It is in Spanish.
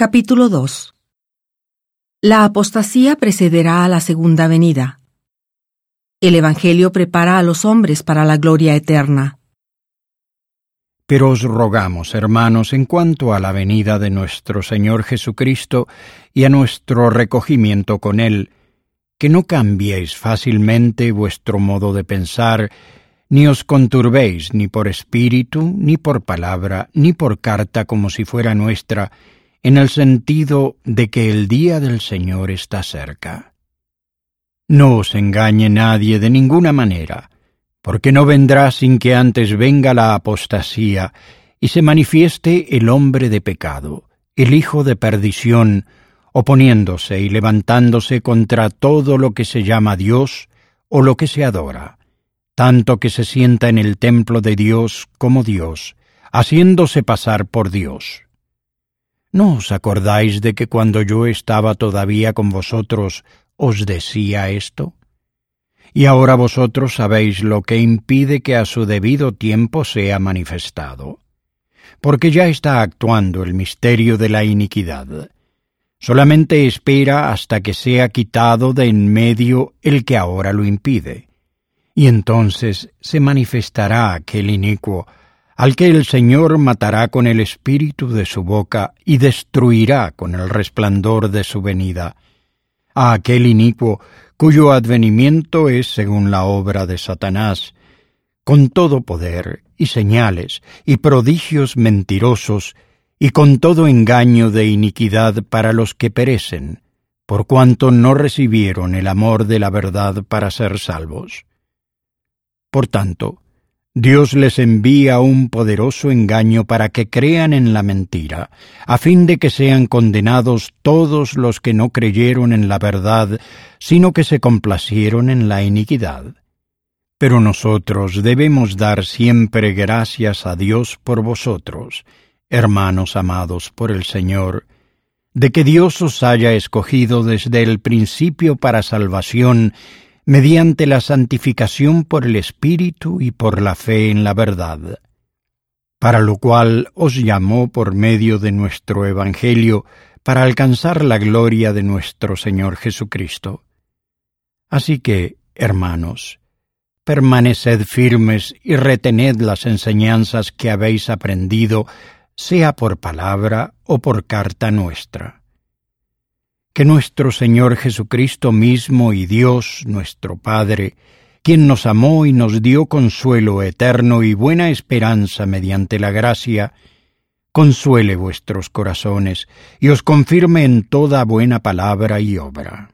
Capítulo 2 La apostasía precederá a la segunda venida. El Evangelio prepara a los hombres para la gloria eterna. Pero os rogamos, hermanos, en cuanto a la venida de nuestro Señor Jesucristo y a nuestro recogimiento con Él, que no cambiéis fácilmente vuestro modo de pensar, ni os conturbéis ni por espíritu, ni por palabra, ni por carta como si fuera nuestra, en el sentido de que el día del Señor está cerca. No os engañe nadie de ninguna manera, porque no vendrá sin que antes venga la apostasía y se manifieste el hombre de pecado, el hijo de perdición, oponiéndose y levantándose contra todo lo que se llama Dios o lo que se adora, tanto que se sienta en el templo de Dios como Dios, haciéndose pasar por Dios. ¿No os acordáis de que cuando yo estaba todavía con vosotros os decía esto? Y ahora vosotros sabéis lo que impide que a su debido tiempo sea manifestado. Porque ya está actuando el misterio de la iniquidad. Solamente espera hasta que sea quitado de en medio el que ahora lo impide. Y entonces se manifestará aquel inicuo al que el Señor matará con el espíritu de su boca y destruirá con el resplandor de su venida, a aquel inicuo cuyo advenimiento es según la obra de Satanás, con todo poder y señales y prodigios mentirosos y con todo engaño de iniquidad para los que perecen, por cuanto no recibieron el amor de la verdad para ser salvos. Por tanto, Dios les envía un poderoso engaño para que crean en la mentira, a fin de que sean condenados todos los que no creyeron en la verdad, sino que se complacieron en la iniquidad. Pero nosotros debemos dar siempre gracias a Dios por vosotros, hermanos amados por el Señor, de que Dios os haya escogido desde el principio para salvación, mediante la santificación por el Espíritu y por la fe en la verdad, para lo cual os llamó por medio de nuestro Evangelio para alcanzar la gloria de nuestro Señor Jesucristo. Así que, hermanos, permaneced firmes y retened las enseñanzas que habéis aprendido, sea por palabra o por carta nuestra que nuestro Señor Jesucristo mismo y Dios nuestro Padre, quien nos amó y nos dio consuelo eterno y buena esperanza mediante la gracia, consuele vuestros corazones y os confirme en toda buena palabra y obra.